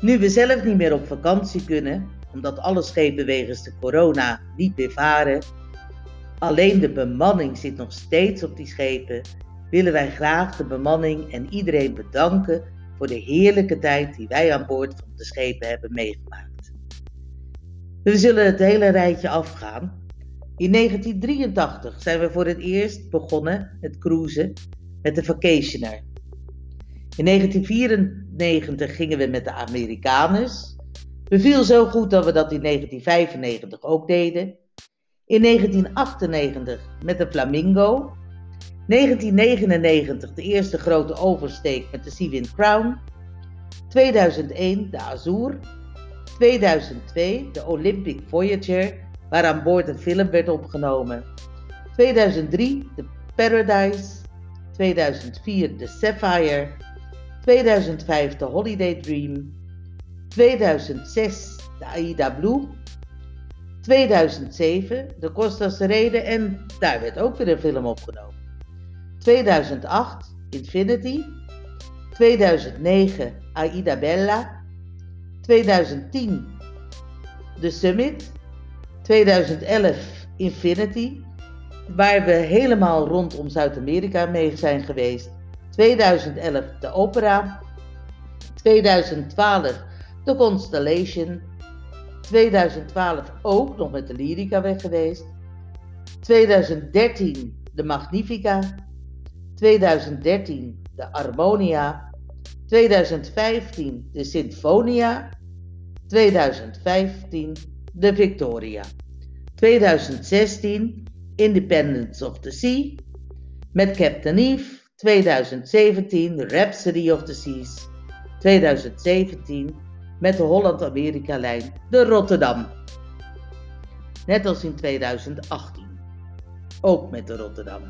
Nu we zelf niet meer op vakantie kunnen, omdat alle schepen wegens de corona niet meer varen, alleen de bemanning zit nog steeds op die schepen, willen wij graag de bemanning en iedereen bedanken voor de heerlijke tijd die wij aan boord van de schepen hebben meegemaakt. We zullen het hele rijtje afgaan. In 1983 zijn we voor het eerst begonnen met cruisen met de Vacationer. In 1994 gingen we met de Amerikaners. Beviel zo goed dat we dat in 1995 ook deden. In 1998 met de Flamingo. 1999 de eerste grote oversteek met de Seawind Crown. 2001 de Azur. 2002 de Olympic Voyager, waar aan boord een film werd opgenomen. 2003 de Paradise. 2004 de Sapphire. 2005 de Holiday Dream. 2006 de Aida Blue. 2007 de Costa Rede en daar werd ook weer een film opgenomen. 2008 Infinity. 2009 Aida Bella. 2010 The Summit. 2011 Infinity, waar we helemaal rondom Zuid-Amerika mee zijn geweest. 2011 de Opera. 2012 de Constellation. 2012 ook nog met de Lyrica weg geweest. 2013 de Magnifica. 2013 de Harmonia. 2015 de Sinfonia. 2015 de Victoria. 2016 Independence of the Sea met Captain Eve. 2017 The Rhapsody of the Seas. 2017 met de Holland-Amerika-lijn de Rotterdam. Net als in 2018. Ook met de Rotterdam.